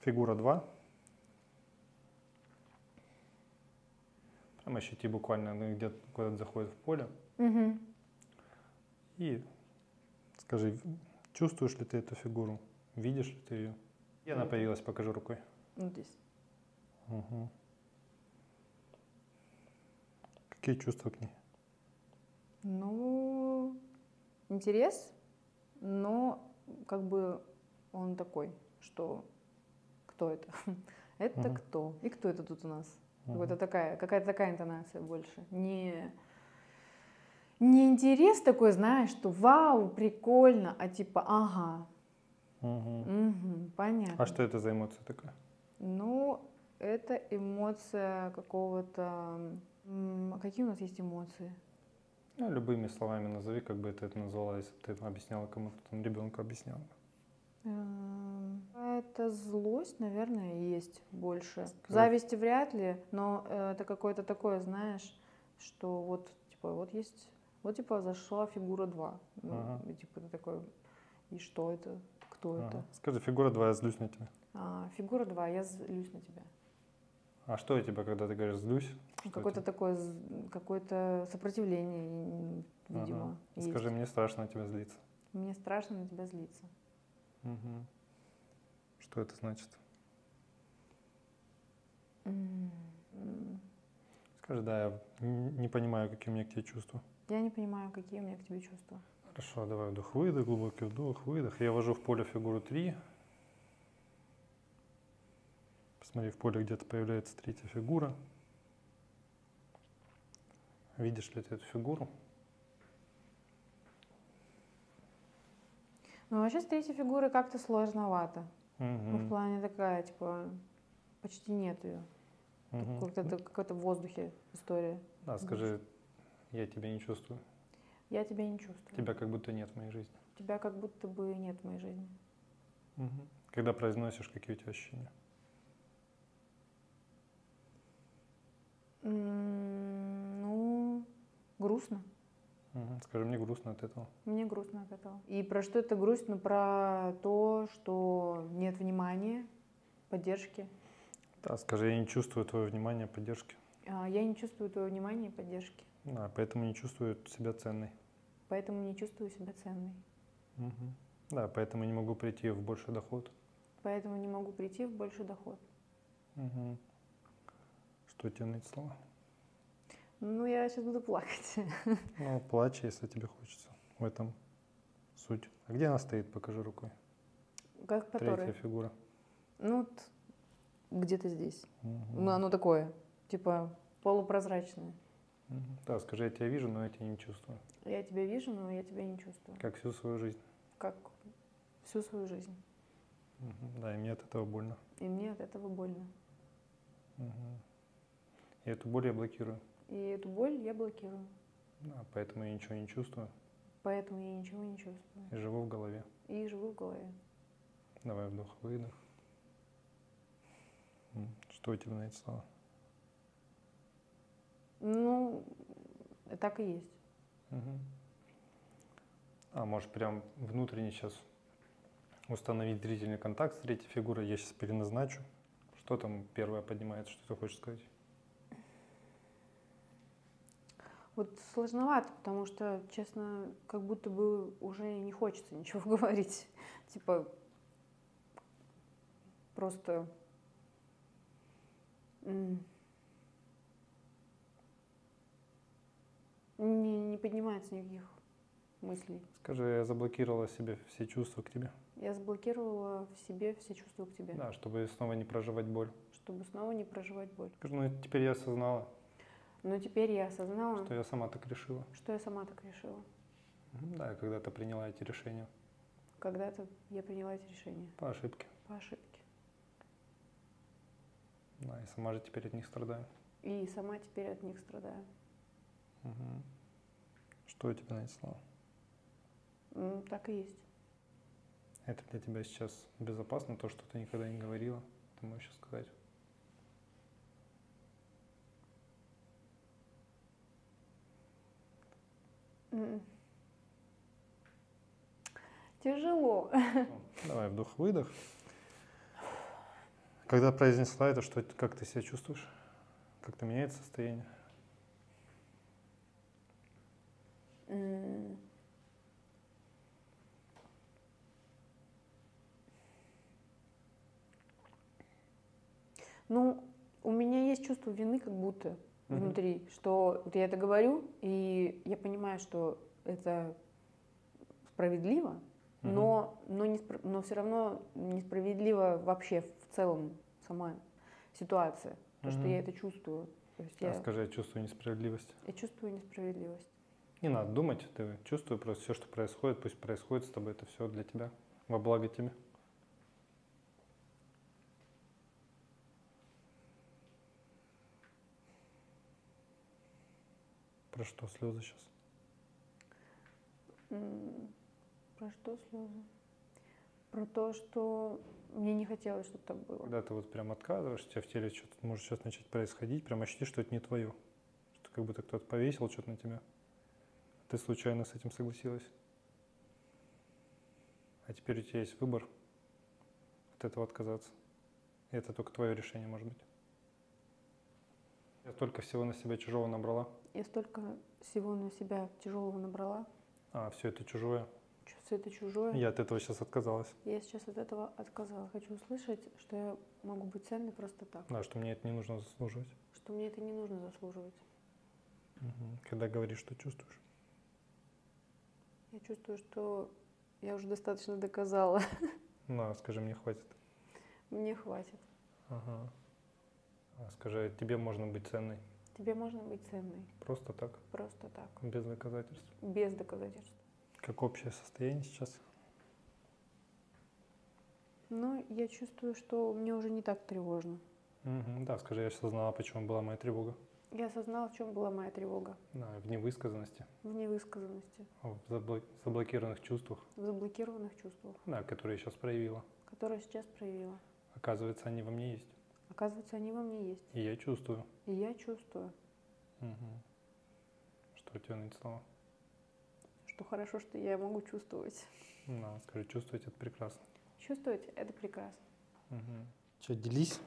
фигура 2. Прям ощути буквально, ну, где-то куда-то заходит в поле. Мгм. И скажи, чувствуешь ли ты эту фигуру? Видишь ли ты ее? Где она появилась? Покажи рукой. Вот здесь. Мгм. Какие чувства к ней? Ну, интерес, но как бы он такой, что кто это? Это Мгм. кто? И кто это тут у нас? Мгм. Какая-то такая, какая-то такая интонация больше. Не, не интерес такой, знаешь, что вау, прикольно, а типа, ага, Мгм. мгм, понятно. А что это за эмоция такая? Ну, это эмоция какого-то... а Какие у нас есть эмоции? Ну, любыми словами назови, как бы ты это назвала, если бы ты это объясняла кому-то, там, ребенку объясняла. Эм, Это злость, наверное, есть больше. Скажи. Зависти вряд ли, но э, это какое-то такое, знаешь, что вот, типа, вот есть, вот, типа, зашла фигура 2. Ну, Ага. типа, ты такой, и что это? Кто Ага. это? Скажи, фигура 2, я злюсь на тебя. А, фигура 2, я злюсь на тебя. А что у тебя, когда ты говоришь злюсь? Какое-то такое, какое-то сопротивление, видимо, есть. Скажи, мне страшно на тебя злиться. Мне страшно на тебя злиться. Мгм. Что это значит? Скажи, да, я не понимаю, какие у меня к тебе чувства. Я не понимаю, какие у меня к тебе чувства. Хорошо, давай вдох-выдох, глубокий вдох, выдох. Я ввожу в поле фигуру 3. Посмотри, в поле где-то появляется третья фигура. Видишь ли ты эту фигуру? Ну, вообще с третьей фигурой как-то сложновато. Ну, в плане такая, типа, почти нет ее. Мгм. Как-то какой-то в воздухе история. Да, скажи, я тебя не чувствую. Я тебя не чувствую. Тебя как будто нет в моей жизни. Тебя как будто бы нет в моей жизни. Мгм. Когда произносишь, какие у тебя ощущения? Ну, грустно. Скажи, мне грустно от этого. Мне грустно от этого. И про что это грустно? Про то, что нет внимания, поддержки. Да, скажи, я не чувствую твое внимание, поддержки. А, Я не чувствую твоего внимания и поддержки. Да, поэтому не чувствую себя ценной. Поэтому не чувствую себя ценной. Мгм. Да, поэтому не могу прийти в больший доход. Поэтому не могу прийти в больший доход. Мгм. Что эти слова? Ну, я сейчас буду плакать. Ну, плачь, если тебе хочется. В этом суть. А где она стоит? Покажи рукой. Как который? Третья фигура. Ну, вот где-то здесь. Мгм. Ну, оно такое, типа полупрозрачное. Да, скажи, я тебя вижу, но я тебя не чувствую. Я тебя вижу, но я тебя не чувствую. Как всю свою жизнь. Как всю свою жизнь. Мгм. Да, и мне от этого больно. И мне от этого больно. Мгм. И эту боль я блокирую. И эту боль я блокирую. Да, поэтому я ничего не чувствую Поэтому я ничего не чувствую. и живу в голове. И живу в голове. Давай вдох, выдох. Что у тебя на эти слова? Ну, так и есть. Мгм. А может прям внутренне сейчас установить зрительный контакт с третьей фигурой. Я сейчас переназначу. Что там первое поднимается, что ты хочешь сказать? Вот сложновато, потому что, честно, как будто бы уже не хочется ничего говорить. Типа, просто... Не, не поднимается никаких мыслей. Скажи, я заблокировала себе все чувства к тебе. Я заблокировала в себе все чувства к тебе, Да, чтобы снова не проживать боль. чтобы снова не проживать боль. Скажи, ну теперь я осознала, Но теперь я осознала, что я сама так решила. что я сама так решила. Да, я когда-то приняла эти решения Когда-то я приняла эти решения по ошибке. по ошибке. Да, и сама же теперь от них страдаю. И сама теперь от них страдаю. Мгм. Что у тебя на эти слова? М, Так и есть. Это для тебя сейчас безопасно, то, что ты никогда не говорила, ты можешь сказать. Тяжело. Ну, Давай вдох-выдох. Когда произнесла это, что, как ты себя чувствуешь? Как-то меняется состояние? Ну, у меня есть чувство вины как будто Мгм. внутри, что вот я это говорю, и я понимаю, что это справедливо, Мгм. но, но, не но все равно несправедливо вообще в целом сама ситуация, то, что Мгм. я это чувствую. То есть А я, скажи, я чувствую несправедливость. я чувствую несправедливость. Не надо думать, ты чувствуй просто все, что происходит, пусть происходит с тобой, это все для тебя, во благо тебе. Про что слезы сейчас? Про что слезы? Про то, что мне не хотелось, чтобы так было. Когда ты вот прям отказываешь, у тебя в теле что-то может сейчас начать происходить, прям ощути, что это не твое. Что как будто кто-то повесил что-то на тебя. Ты случайно с этим согласилась. А теперь у тебя есть выбор от этого отказаться. И это только твое решение, может быть. Я столько всего на себя чужого набрала, Я столько всего на себя тяжелого набрала, а все это чужое. все это чужое. Я от этого сейчас отказалась. Я сейчас от этого отказала. Хочу услышать, что я могу быть ценной просто так, Да, что мне это не нужно заслуживать. что мне это не нужно заслуживать. Мгм. Когда говоришь, что чувствуешь. Я чувствую, что я уже достаточно доказала. На, скажи, мне хватит. Мне хватит. Ага. А скажи, тебе можно быть ценной. Тебе можно быть ценной Просто так, просто так, без доказательств. без доказательств. Как общее состояние сейчас. Но я чувствую, что мне уже не так тревожно. Мгм, Да, скажи, я осознала, почему была моя тревога. Я осознала, в чем была моя тревога. Да, в невысказанности, В невысказанности, в забло- заблокированных чувствах, в заблокированных чувствах, да, которые я сейчас проявила. которые сейчас проявила. Оказывается, они во мне есть. Оказывается, они во мне есть. И я чувствую. И я чувствую, Мгм. Что у тебя на эти слова? что хорошо, что я могу чувствовать. Да, скажи, чувствовать это прекрасно. Чувствовать — это прекрасно. Что, делись?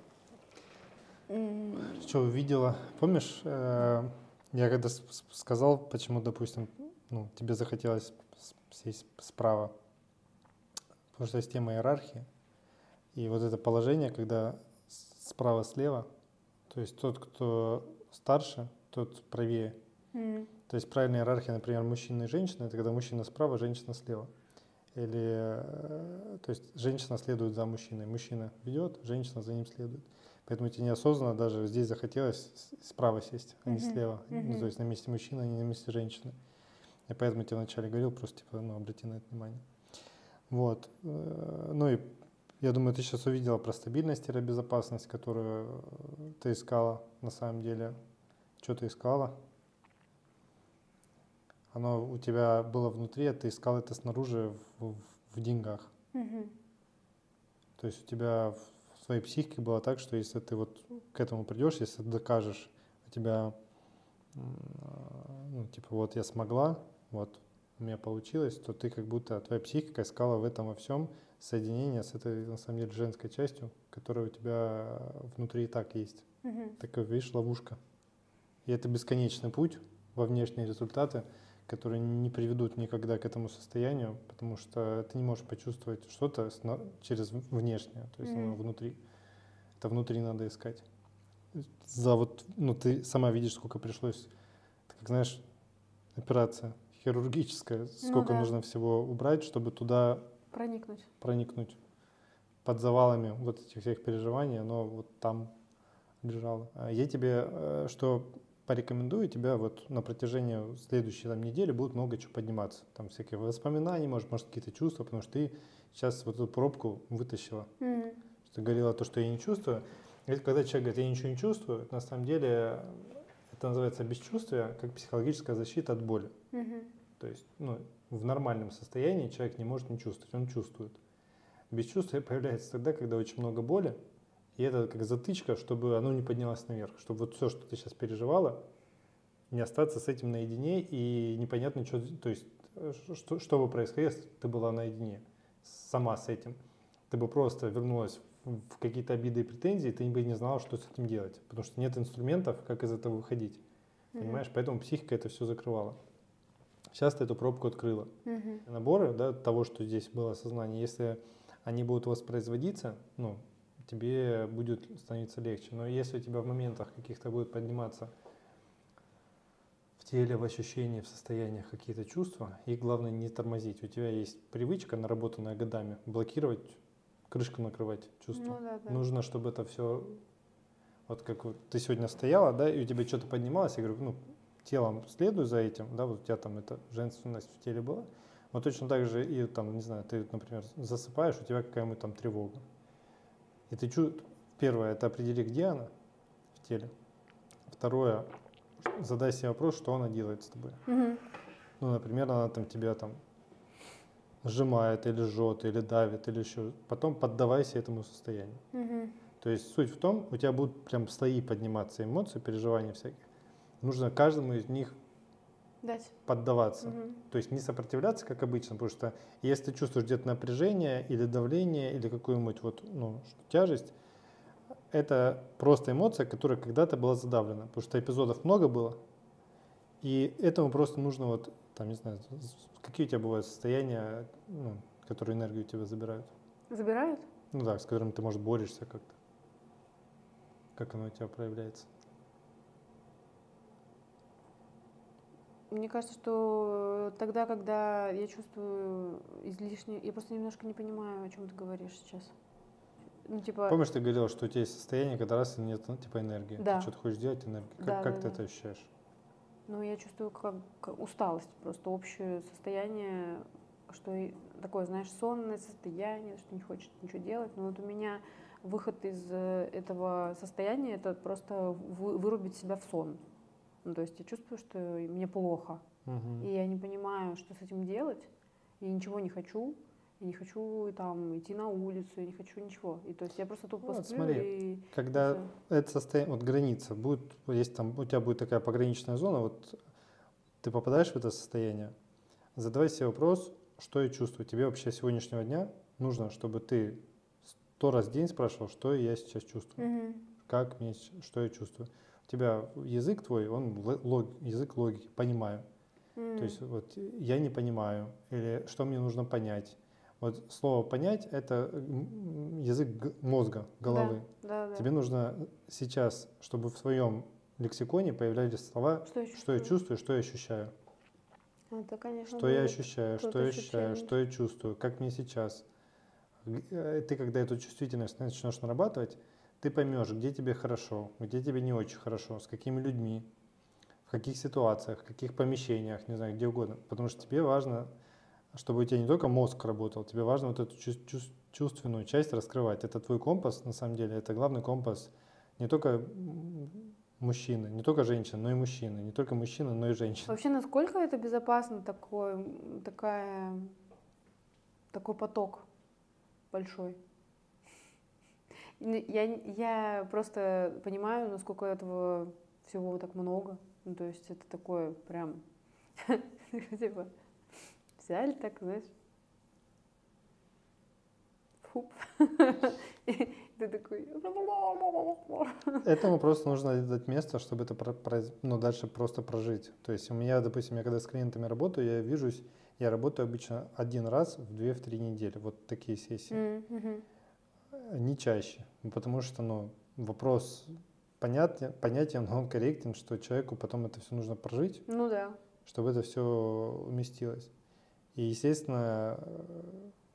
М, Что увидела? Помнишь, э, я когда сказал, почему, допустим, ну, тебе захотелось сесть справа, потому что есть тема иерархии, и вот это положение, когда справа-слева, то есть тот, кто старше, тот правее. Мгм. То есть правильная иерархия, например, мужчина и женщина, это когда мужчина справа, женщина слева. Или, э, то есть женщина следует за мужчиной, мужчина ведет, женщина за ним следует. Поэтому тебе неосознанно даже здесь захотелось справа сесть, а не Мгм. слева. Ну, Мгм. то есть на месте мужчины, а не на месте женщины. И поэтому я тебе вначале говорил, просто типа, ну, обрати на это внимание. Вот. Э, Ну и я думаю, ты сейчас увидела про стабильность и безопасность, которую ты искала на самом деле. Что ты искала? Оно у тебя было внутри, а ты искал это снаружи в, в- в деньгах. Мгм. То есть у тебя в своей психике было так, что если ты вот к этому придешь, если докажешь, у тебя, ну, типа, вот я смогла, вот у меня получилось, то ты как будто, твоя психика искала в этом во всем соединение с этой, на самом деле, женской частью, которая у тебя внутри и так есть. Мгм. Такая, видишь, ловушка. И это бесконечный путь во внешние результаты, которые не приведут никогда к этому состоянию, потому что ты не можешь почувствовать что-то через внешнее, то есть оно Мгм. внутри. Это внутри надо искать. За вот, ну ты сама видишь, сколько пришлось, это как знаешь, операция хирургическая, сколько да. нужно всего убрать, чтобы туда Проникнуть. проникнуть под завалами вот этих всех переживаний, оно вот там лежало. А Я тебе э, что порекомендую, тебя вот на протяжении следующей там, недели будет много чего подниматься. Там всякие воспоминания, может, может какие-то чувства, потому что ты сейчас вот эту пробку вытащила. Мгм. Ты говорила то, что я не чувствую. Ведь когда человек говорит, я ничего не чувствую, это на самом деле это называется бесчувствие, как психологическая защита от боли. Мгм. То есть ну, в нормальном состоянии человек не может не чувствовать, он чувствует. Бесчувствие появляется тогда, когда очень много боли, и это как затычка, чтобы оно не поднялось наверх, чтобы вот все, что ты сейчас переживала, не остаться с этим наедине и непонятно, что, то есть, э, что, что бы происходило, если ты была наедине сама с этим. Ты бы просто вернулась в какие-то обиды и претензии, ты бы не знала, что с этим делать, потому что нет инструментов, как из этого выходить. Мгм. Понимаешь? Поэтому психика это все закрывала. Сейчас ты эту пробку открыла. Мгм. Наборы да, того, что здесь было сознание, если они будут воспроизводиться, ну, тебе будет становиться легче. Но если у тебя в моментах каких-то будет подниматься в теле, в ощущении, в состояниях какие-то чувства, их главное не тормозить. У тебя есть привычка, наработанная годами, блокировать, крышку накрывать чувства. Ну да, да. Нужно, чтобы это все, вот как вот ты сегодня стояла, да, и у тебя что-то поднималось, я говорю, ну, телом следуй за этим, да, вот у тебя там эта женственность в теле была, вот точно так же и там, не знаю, ты, например, засыпаешь, у тебя какая-нибудь там тревога. И ты чу... Первое, это определи, где она в теле. Второе, задай себе вопрос, что она делает с тобой. Мгм. Ну, например, она там тебя там сжимает или жжет, или давит, или еще. Потом поддавайся этому состоянию. Мгм. То есть суть в том, у тебя будут прям слои подниматься эмоций, переживаний всяких. Нужно каждому из них Дать. поддаваться. Мгм. То есть не сопротивляться, как обычно, потому что если ты чувствуешь где-то напряжение или давление, или какую-нибудь вот, ну, тяжесть, это просто эмоция, которая когда-то была задавлена, потому что эпизодов много было, и этому просто нужно вот, там, не знаю, какие у тебя бывают состояния, ну, которые энергию у тебя забирают, Забирают? ну да, с которыми ты, может, борешься как-то, как оно у тебя проявляется. Мне кажется, что тогда, когда я чувствую излишне... Я просто немножко не понимаю, о чем ты говоришь сейчас. Ну, типа... Помнишь, ты говорила, что у тебя есть состояние, когда раз нет, ну, типа, энергии, Да. ты что-то хочешь делать, энергии, как, Да, как да, ты да. это ощущаешь? Ну, я чувствую как, как усталость, просто общее состояние, что и такое, знаешь, сонное состояние, что не хочет ничего делать. Но вот у меня выход из э, этого состояния это просто вы- вырубить себя в сон. Ну, то есть я чувствую, что мне плохо, Мгм. и я не понимаю, что с этим делать, и ничего не хочу, и не хочу там идти на улицу, и не хочу ничего. И то есть я просто тупо Вот, сплю смотри, и Когда всё. это состояние, вот граница, будет, есть там, у тебя будет такая пограничная зона, вот ты попадаешь в это состояние, задавай себе вопрос, что я чувствую. Тебе вообще сегодняшнего дня нужно, чтобы ты сто раз в день спрашивал, что я сейчас чувствую, Мгм. как мне, что я чувствую. У тебя язык твой, он ло- лог- язык логики, понимаю. М. То есть вот я не понимаю, или что мне нужно понять. Вот слово понять это язык мозга, головы. Да, да, да. Тебе нужно сейчас, чтобы в своем лексиконе появлялись слова, Что я что я чувствую, что я ощущаю. Это, конечно, Что я ощущаю, что я ощущаю, что я чувствую, как мне сейчас. Э, Ты, когда эту чувствительность начнешь нарабатывать, ты поймешь, где тебе хорошо, где тебе не очень хорошо, с какими людьми, в каких ситуациях, в каких помещениях, не знаю, где угодно. Потому что тебе важно, чтобы у тебя не только мозг работал, тебе важно вот эту чувс- чувс- чувственную часть раскрывать. Это твой компас, на самом деле, это главный компас не только мужчины, не только женщины, но и мужчины, не только мужчины, но и женщины. Вообще, насколько это безопасно, такой, такая, такой поток большой? Я, я просто понимаю, насколько этого всего так много. Ну, то есть это такое прям, типа, взяли так, знаешь, фуп. И ты такой... Этому просто нужно дать место, чтобы это ну, дальше просто прожить. То есть у меня, допустим, я когда с клиентами работаю, я вижусь, я работаю обычно один раз в 2-3 недели. Вот такие сессии. Не чаще. Ну, Потому что ну, вопрос понятен, понятен, но он корректен, что человеку потом это все нужно прожить, Ну да. чтобы это все уместилось. И, естественно,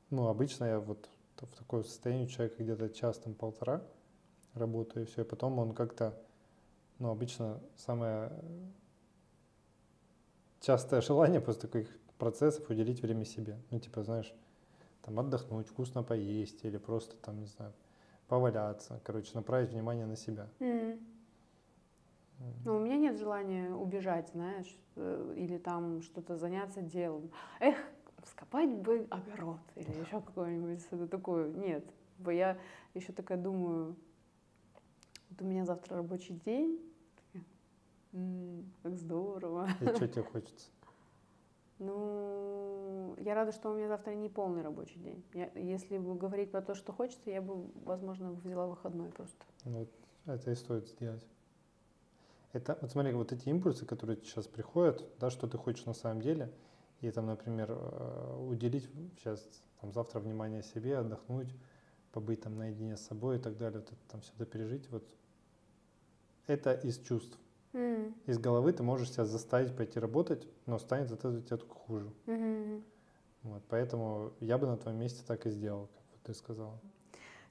ну, обычно я вот в такое состояние человека где-то час, там, полтора работаю, и все, и потом он как-то, ну, обычно самое частое желание после таких процессов уделить время себе. Ну, типа, знаешь, там, отдохнуть, вкусно поесть или просто, там, не знаю, поваляться, короче, направить внимание на себя. М. Но у меня нет желания убежать, знаешь, э, или там что-то заняться делом. Эх, скопать бы огород или еще какое-нибудь что-то такое. Нет. Бо Я еще такая думаю, вот у меня завтра рабочий день. Такая, «М, как здорово. И что тебе хочется? Ну, я рада, что у меня завтра не полный рабочий день. Я- если бы говорить про то, что хочется, я бы, возможно, взяла выходной просто. Ну, Вот это и стоит сделать. Это, вот смотри, вот эти импульсы, которые сейчас приходят, да, что ты хочешь на самом деле, и там, например, э, уделить сейчас, там, завтра внимание себе, отдохнуть, побыть там наедине с собой и так далее, вот это там все пережить, вот это из чувств. М, Из головы ты можешь себя заставить пойти работать, но станет от этого тебе только хуже. мгм. Вот, поэтому я бы на твоем месте так и сделал, как ты сказала.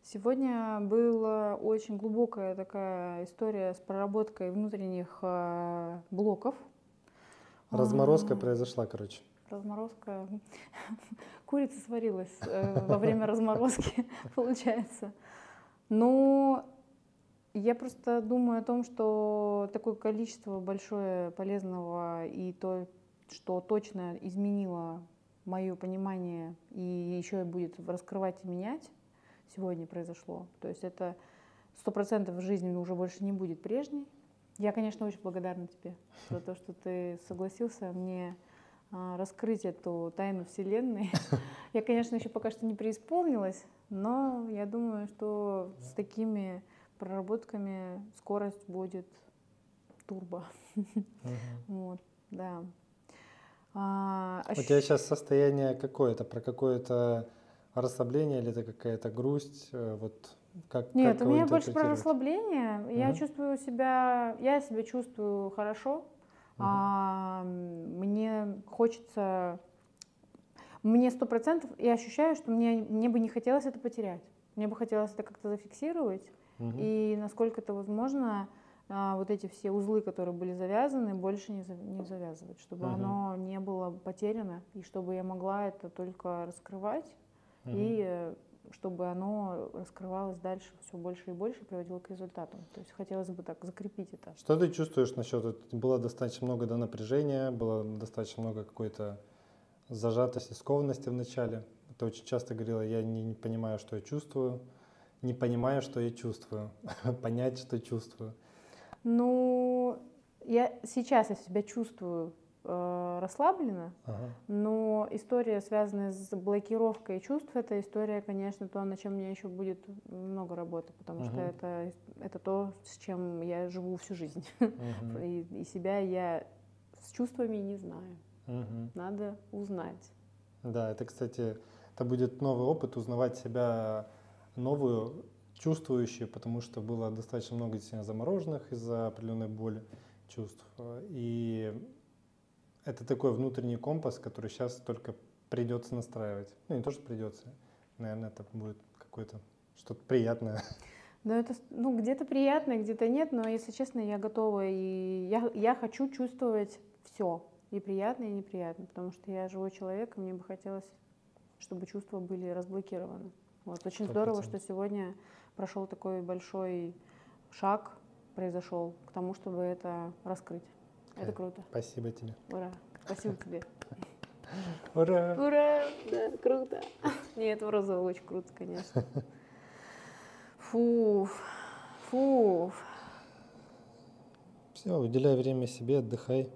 Сегодня была очень глубокая такая история с проработкой внутренних э, блоков. Разморозка произошла, короче. Разморозка. Курица сварилась э, во время разморозки, получается. Но я просто думаю о том, что такое количество большое полезного и то, что точно изменило мое понимание и еще будет раскрывать и менять, сегодня произошло. То есть это сто процентов жизни уже больше не будет прежней. Я, конечно, очень благодарна тебе за то, что ты согласился мне а, раскрыть эту тайну Вселенной. Я, конечно, еще пока что не преисполнилась, но я думаю, что с такими проработками скорость будет турбо. Вот, да. А, У ощущ- тебя сейчас состояние какое? Это про какое-то расслабление или это какая-то грусть? Э, Вот как, Нет, как у меня больше про расслабление. Я Мгм. чувствую себя, я себя чувствую хорошо. Мгм. А, мне хочется, мне сто процентов, я ощущаю, что мне, мне бы не хотелось это потерять. Мне бы хотелось это как-то зафиксировать. Мгм. И насколько это возможно, а, вот эти все узлы, которые были завязаны, больше не, за- не завязывать, чтобы Мгм. оно не было потеряно, и чтобы я могла это только раскрывать, Мгм. и э, чтобы оно раскрывалось дальше все больше и больше, приводило к результатам. То есть хотелось бы так закрепить это. Что ты чувствуешь насчет? Было достаточно много да, напряжения, было достаточно много какой-то зажатости, скованности в начале. Ты очень часто говорила, я не, не понимаю, что я чувствую, не понимаю, что я чувствую, понять, что чувствую. Ну, я сейчас я себя чувствую э, расслабленно, Ага. но история, связанная с блокировкой чувств, это история, конечно, то, над чем мне еще будет много работы, потому что Мгм. это, это то, с чем я живу всю жизнь. Мгм. И, и себя я с чувствами не знаю. Мгм. Надо узнать. Да, это, кстати, это будет новый опыт, узнавать себя новую чувствующие, потому что было достаточно много действительно замороженных из-за определенной боли чувств. И это такой внутренний компас, который сейчас только придется настраивать. Ну, не то, что придется, наверное, это будет какое-то что-то приятное. Ну, это, ну, где-то приятно, где-то нет, но, если честно, я готова, и я, я хочу чувствовать все, и приятно, и неприятно, потому что я живой человек, и мне бы хотелось, чтобы чувства были разблокированы. Вот, очень 100%. здорово, что сегодня прошел такой большой шаг, произошел к тому, чтобы это раскрыть. Это круто. Спасибо тебе. Ура. Спасибо тебе. Ура! Ура! Да, круто. Нет, в розовый очень круто, конечно. Фу, фу. Все, уделяй время себе, отдыхай.